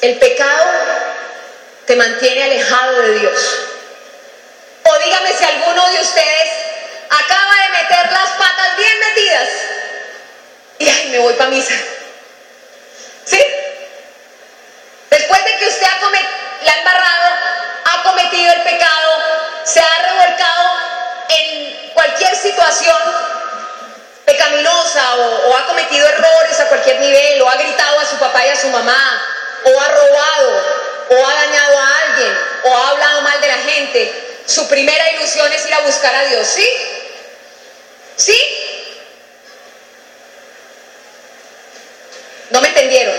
El pecado te mantiene alejado de Dios. O dígame si alguno de ustedes acaba de meter las patas bien metidas y ay, me voy para misa. ¿Sí? Después de que usted ha la ha embarrado, ha cometido el pecado, se ha revolcado en cualquier situación pecaminosa o, o ha cometido errores a cualquier nivel, o ha gritado a su papá y a su mamá, o ha robado, o ha dañado a alguien, o ha hablado mal de la gente, su primera ilusión es ir a buscar a Dios, ¿sí? ¿Sí? ¿No me entendieron?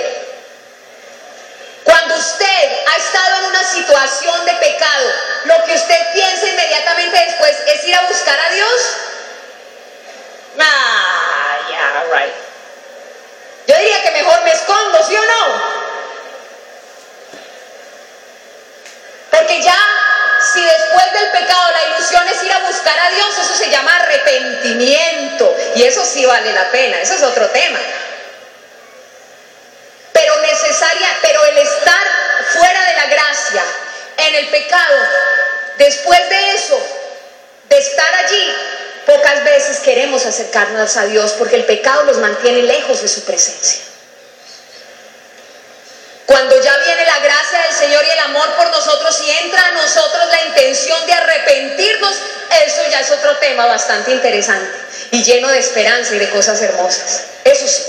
Cuando usted ha estado en una situación de pecado, lo que usted piensa inmediatamente después es ir a buscar a Dios. Ah, yeah, right. Se llama arrepentimiento. Y eso sí vale la pena, eso es otro tema. Pero necesaria, pero el estar fuera de la gracia, en el pecado, después de eso, de estar allí, pocas veces queremos acercarnos a Dios porque el pecado los mantiene lejos de su presencia. Cuando ya bastante interesante y lleno de esperanza y de cosas hermosas. Eso sí.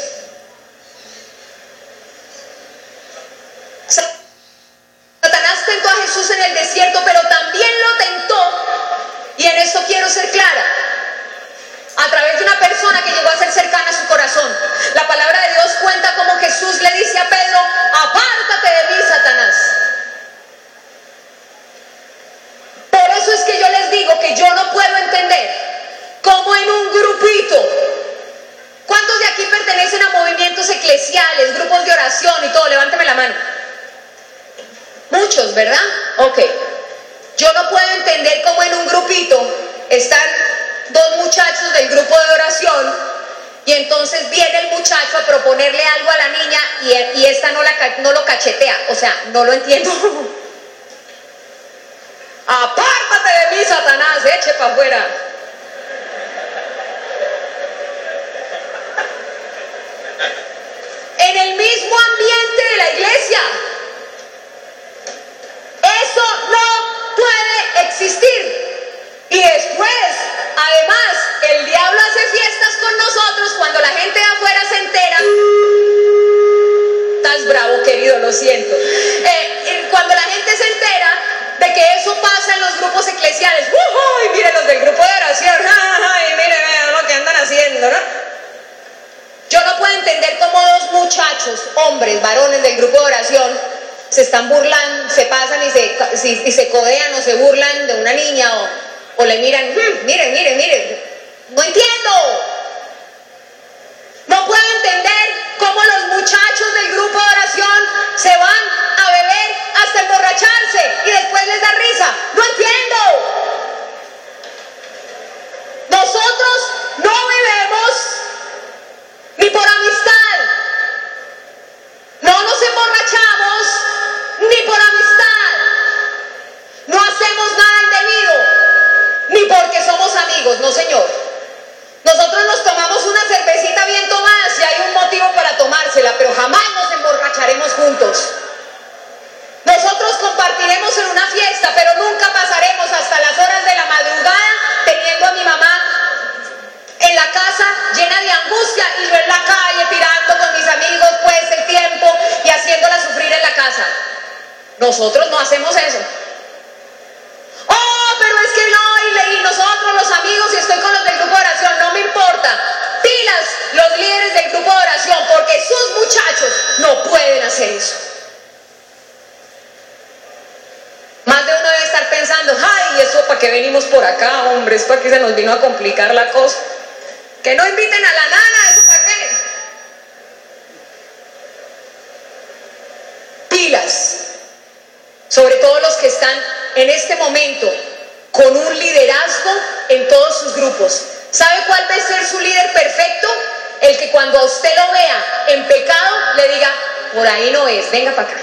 ¿Cuántos de aquí pertenecen a movimientos eclesiales, grupos de oración y todo? Levánteme la mano. Muchos, ¿verdad? Ok. Yo no puedo entender cómo en un grupito están dos muchachos del grupo de oración y entonces viene el muchacho a proponerle algo a la niña y, esta no, no lo cachetea. O sea, no lo entiendo. Apártate de mí, Satanás, eche para afuera. En el mismo ambiente de la iglesia. Eso no puede existir. Y después, además, el diablo hace fiestas con nosotros cuando la gente de afuera se entera. Estás bravo, querido, lo siento. Eh, cuando la gente se entera de que eso pasa en los grupos eclesiales, ¡Uy! Miren los del grupo de oración, ¡ay! Miren, vean lo que andan haciendo, ¿no? Yo no puedo entender cómo dos muchachos, hombres, varones del grupo de oración, se están burlando, se pasan y y se codean o se burlan de una niña o o le miran, hmm, miren, miren, miren, no entiendo. No puedo entender cómo los muchachos del grupo de oración se van a beber hasta emborracharse y después les da risa. No entiendo. Nosotros no bebemos ni por amistad. No nos emborrachamos no señor. Nosotros nos tomamos una cervecita bien tomada si hay un motivo para tomársela, pero jamás nos emborracharemos juntos. Nosotros compartiremos en una fiesta, pero nunca pasaremos hasta las horas de la madrugada teniendo a mi mamá en la casa llena de angustia y yo en la calle tirando con mis amigos pues el tiempo y haciéndola sufrir en la casa. Nosotros no hacemos eso. Oh, pero es que nosotros los amigos y estoy con los del grupo de oración, no me importa. Pilas los líderes del grupo de oración, porque sus muchachos no pueden hacer eso. Más de uno debe estar pensando, ay, eso para qué venimos por acá, hombre, es para que se nos vino a complicar la cosa. Que no inviten a la nana, eso para qué. Pilas, sobre todo los que están en este momento con un liderazgo en todos sus grupos. ¿Sabe cuál va a ser su líder perfecto? El que cuando a usted lo vea en pecado le diga, por ahí no es, venga para acá.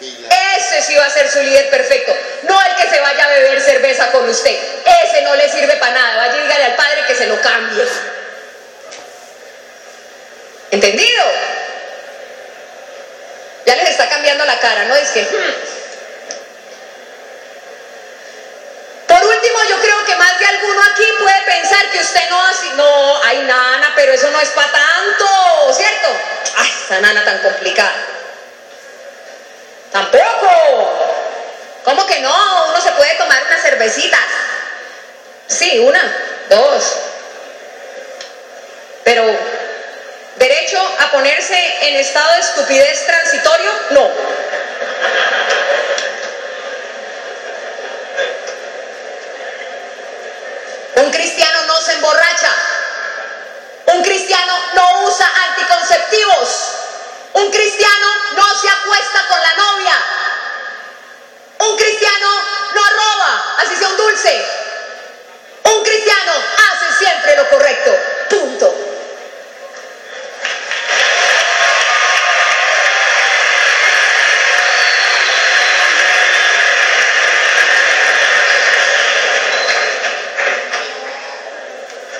Ese sí va a ser su líder perfecto. No el que se vaya a beber cerveza con usted. Ese no le sirve para nada. Vaya y dígale al padre que se lo cambie. ¿Entendido? Ya les está cambiando la cara, ¿no? Es que... Hmm. Por último, yo creo que más de alguno aquí puede pensar que usted no así, no, ay nana, pero eso no es para tanto, ¿cierto? Ay, esa nana tan complicada. Tampoco. ¿Cómo que no? Uno se puede tomar unas cervecitas. Sí, una, dos. Pero derecho a ponerse en estado de estupidez transitorio, no. Cristiano no se emborracha. Un cristiano no usa anticonceptivos. Un cristiano no se acuesta con la novia. Un cristiano no roba, así sea un dulce. Un cristiano hace siempre lo correcto. Punto.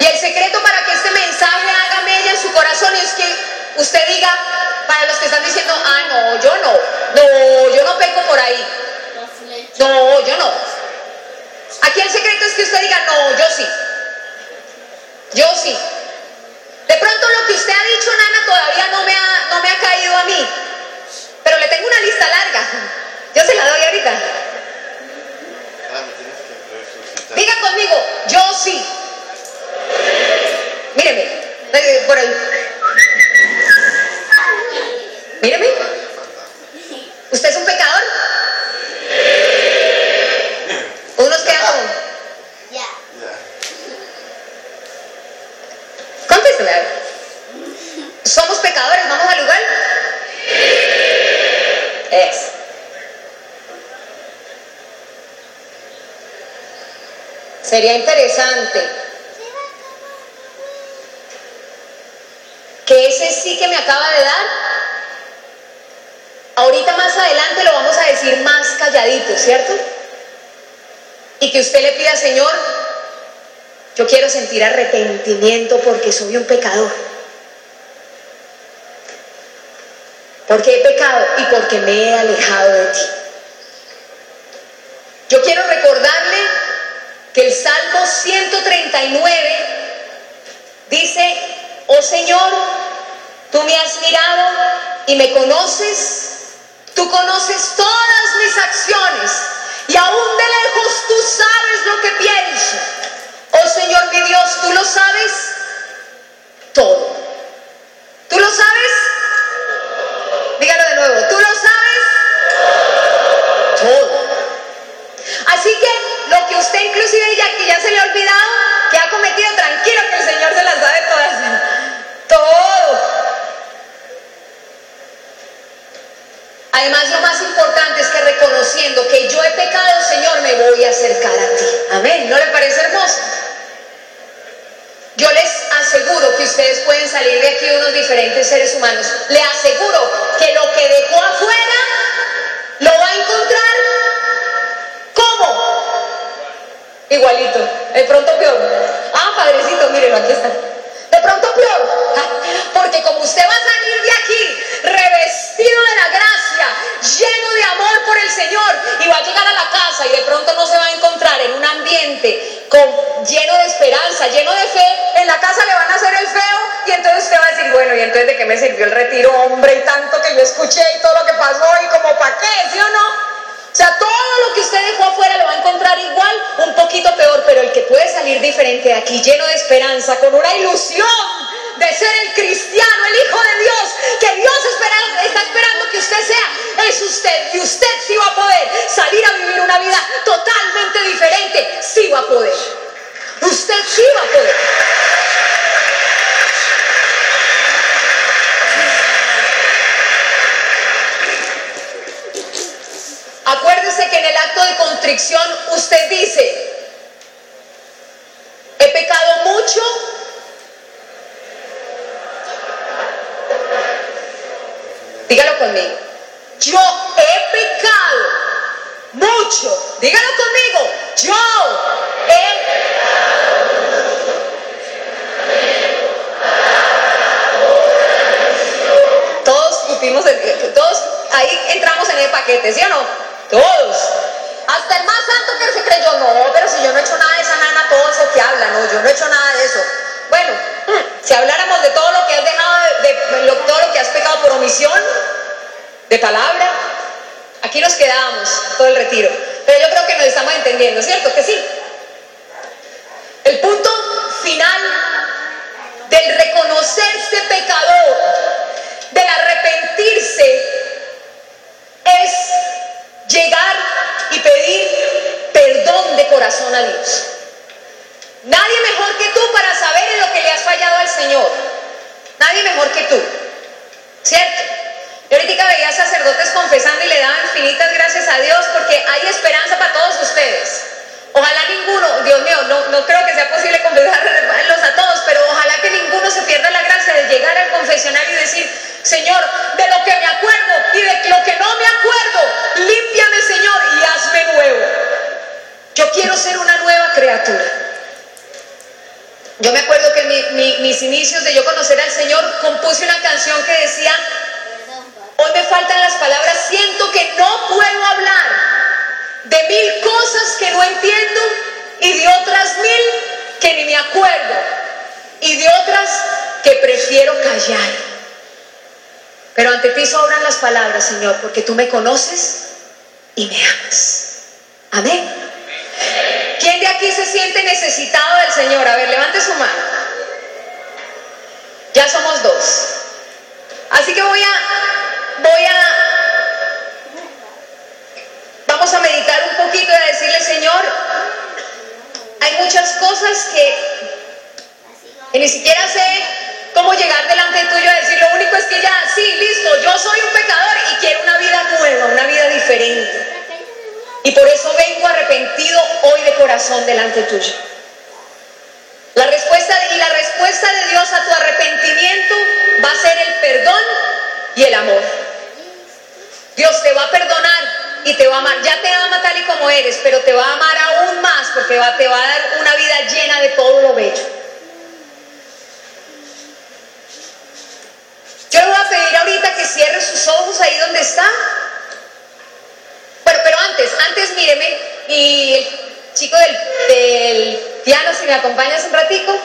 Y el secreto para que este mensaje haga mella en su corazón es que usted diga, para los que están diciendo, ah, no, yo no, no, yo no peco por ahí. No, yo no. Aquí el secreto es que usted diga, no, yo sí. Yo sí. De pronto lo que usted ha dicho, Nana, todavía no me ha, no me ha caído a mí. Pero le tengo una lista larga. Yo se la doy ahorita. Diga conmigo, yo sí. Míreme, eh, por ahí. Míreme. ¿Usted es un pecador? Unos quedan como. Ya. Contésteme, a ver. ¿Somos pecadores? ¿Vamos al lugar? Es. Sería interesante que ese sí que me acaba de dar, ahorita más adelante lo vamos a decir más calladito, ¿cierto? Y que usted le pida, Señor, yo quiero sentir arrepentimiento porque soy un pecador. Porque he pecado y porque me he alejado de ti. Yo quiero recordarle que el Salmo 139 dice, oh Señor, tú me has mirado y me conoces, tú conoces todas mis acciones y aún de lejos tú sabes lo que pienso. Oh Señor mi Dios, tú lo sabes todo. Amén. ¿No le parece hermoso? Yo les aseguro que ustedes pueden salir de aquí unos diferentes seres humanos. Le aseguro que lo que dejó afuera lo va a encontrar ¿cómo? Igualito, de pronto peor. Ah, padrecito, mírenlo, aquí está. De pronto peor, porque como usted va a salir de aquí revestido de la gracia, lleno de amor por el Señor, y va a llegar a la casa y de pronto no se va a encontrar en un ambiente con, lleno de esperanza, lleno de fe, en la casa le van a hacer el feo y entonces usted va a decir, bueno, ¿y entonces de qué me sirvió el retiro, hombre, y tanto que yo escuché y todo lo que pasó y como para qué, ¿sí o no? O sea, todo lo que usted dejó afuera lo va a encontrar igual, un poquito peor, pero el que puede salir diferente de aquí, lleno de esperanza, con una ilusión de ser el cristiano, el Hijo de Dios, que Dios está esperando que usted sea, es usted. Y usted sí va a poder salir a vivir una vida totalmente diferente, sí va a poder. Usted sí va a poder. Acuérdese que en el acto de contrición usted dice, he pecado mucho. Dígalo yo he pecado mucho. Dígalo conmigo, yo he Todos supimos, todos ahí entramos en el paquete, ¿sí o no? Todos. Hasta el más santo que se creyó, no, pero si yo no he hecho nada de esa nana, todo eso que habla, no, yo no he hecho nada de eso. Bueno, mm, si habláramos de todo lo que dejado, de, de palabra, aquí nos quedábamos todo el retiro. Pero yo creo que nos estamos entendiendo, ¿cierto? Que sí. El punto final del reconocerse pecador, del arrepentirse, es llegar y pedir perdón de corazón a Dios. Nadie mejor que tú para saber en lo que le has fallado al Señor. Nadie mejor que tú. Veía sacerdotes confesando y le daban infinitas gracias a Dios porque hay esperanza para todos ustedes. Ojalá ninguno, Dios mío, no, no creo que sea posible confesarlos a todos, pero ojalá que ninguno se pierda la gracia de llegar al confesionario y decir, Señor, de lo que me acuerdo y de lo que no me acuerdo, límpiame, Señor, y hazme nuevo. Yo quiero ser una nueva criatura. Yo me acuerdo que en mis inicios de yo conocer al Señor compuse una canción que decía, hoy me faltan las palabras, siento que no puedo hablar de mil cosas que no entiendo y de otras mil que ni me acuerdo y de otras que prefiero callar. Pero ante ti sobran las palabras, Señor, porque tú me conoces y me amas. Amén. ¿Quién de aquí se siente necesitado del Señor? A ver, levante su mano. Ya somos dos. Así que voy a, voy a Vamos a meditar un poquito y a decirle, Señor, hay muchas cosas que, ni siquiera sé cómo llegar delante tuyo a decir, lo único es que ya, sí, listo, yo soy un pecador y quiero una vida nueva, una vida diferente. Y por eso vengo arrepentido hoy de corazón delante tuyo. La respuesta y la respuesta de Dios a tu arrepentimiento va a ser el perdón y el amor. Dios te va a perdonar y te va a amar. Ya te ama tal y como eres, pero te va a amar aún más porque va, te va a dar una vida llena de todo lo bello. Yo le voy a pedir ahorita que cierre sus ojos ahí donde está. Bueno, pero antes, antes míreme y el chico del, del piano, si me acompañas un ratico,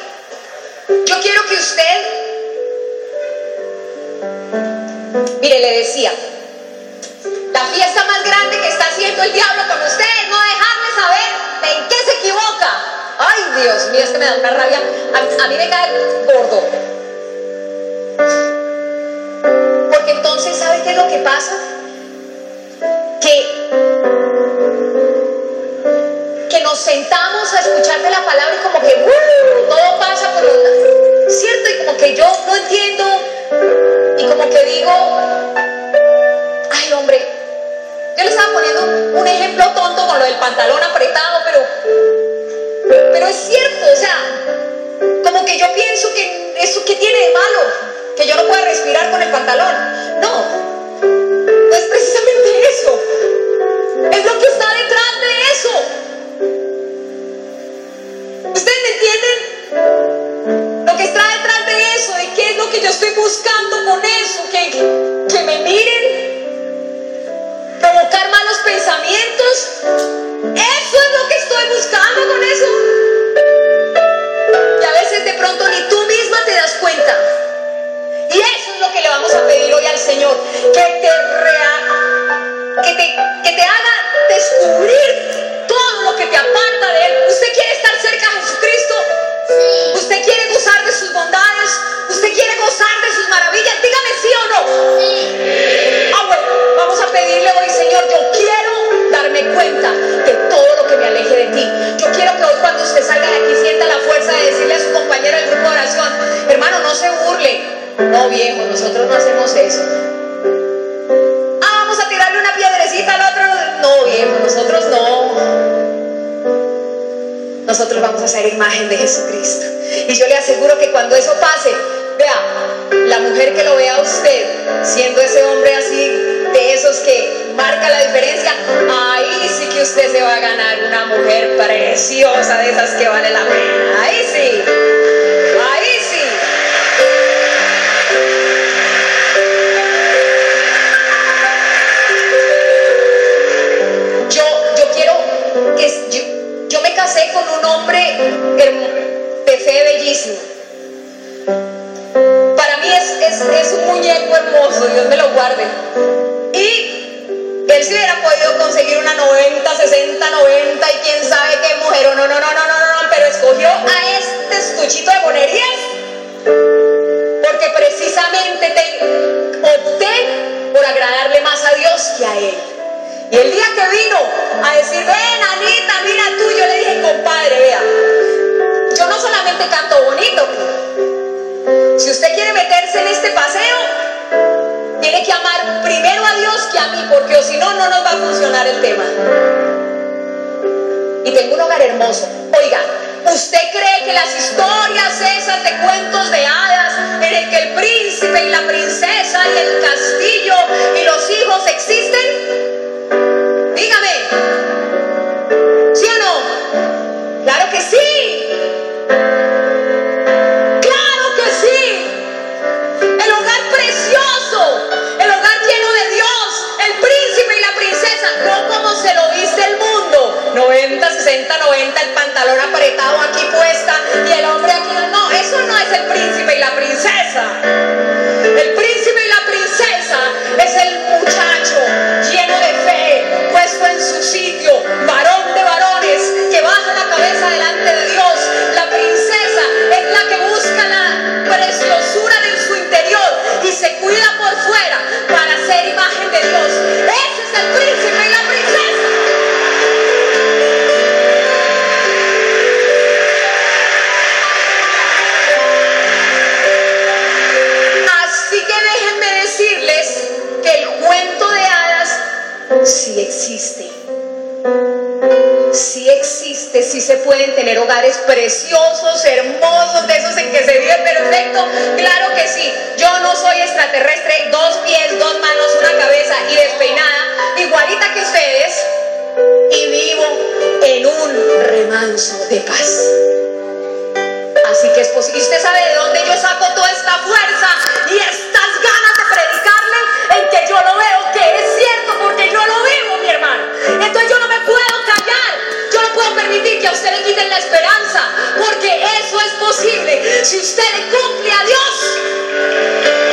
yo quiero que usted, mire, le decía, la fiesta más grande que está haciendo el diablo con ustedes, no dejarme saber en qué se equivoca. Ay, Dios mío, es que me da una rabia. A, mí me cae gordo. Porque entonces, ¿sabe qué es lo que pasa? Que, que nos sentamos a escucharte la palabra y como que uh, todo pasa por un ¿cierto? Y como que yo no entiendo y como que digo, con lo del pantalón apretado, pero, pero es cierto, o sea, como que yo pienso que eso que tiene de malo, que yo no pueda respirar con el pantalón. No, no es precisamente eso. Es lo que está detrás de eso. ¿Ustedes me entienden? Lo que está detrás de eso y qué es lo que yo estoy buscando con eso, que, que me miren pensamientos. Eso es lo que estoy buscando con eso. Y a veces de pronto ni tú misma te das cuenta. Y eso es lo que le vamos a pedir hoy al Señor. Que te, que te, que te haga descubrir todo lo que te aparta de Él. ¿Usted quiere estar cerca de Jesucristo? ¿Usted quiere gozar de sus bondades? ¿Usted quiere gozar de sus maravillas? Dígame sí o no. Sí. De ti. Yo quiero que hoy cuando usted salga de aquí sienta la fuerza de decirle a su compañero del grupo de oración, hermano, no se burle. No, viejo, nosotros no hacemos eso. Ah, vamos a tirarle una piedrecita al otro. No, viejo, nosotros no nosotros vamos a ser imagen de Jesucristo. Y yo le aseguro que cuando eso pase, vea, la mujer que lo vea a usted, siendo ese hombre así, de esos que marca la diferencia, ahí sí que usted se va a ganar una mujer preciosa de esas que vale la pena. Ahí sí. Ahí sí. Yo, quiero que yo, yo me casé con un hombre de fe bellísimo. Para mí es, es, es un muñeco hermoso, Dios me lo guarde. Él si hubiera podido conseguir una 90, 60, 90 y quién sabe qué mujer, o no, no, no, no, no, no, pero escogió a este estuchito de monerías porque precisamente te, opté por agradarle más a Dios que a él. Y el día que vino a decir, ven Anita, mira tú, yo le dije, compadre, vea, yo no solamente canto bonito, si usted quiere meterse en este paseo, tiene que amar primero a Dios que a mí, porque si no, no nos va a funcionar el tema. Y tengo un hogar hermoso. Oiga, ¿usted cree que las historias esas de cuentos de hadas, en el que el príncipe y la princesa y el castillo y los hijos existen? Soy extraterrestre, dos pies, dos manos, una cabeza y despeinada, igualita que ustedes, y vivo en un remanso de paz. Así que es posible. ¿Y usted sabe de dónde yo saco toda esta fuerza y estas ganas de predicarle? En que yo lo veo que es cierto porque yo lo vivo, mi hermano. Entonces yo no me puedo callar. Yo no puedo permitir que a usted le quiten la esperanza porque eso es posible si usted le cumple a Dios.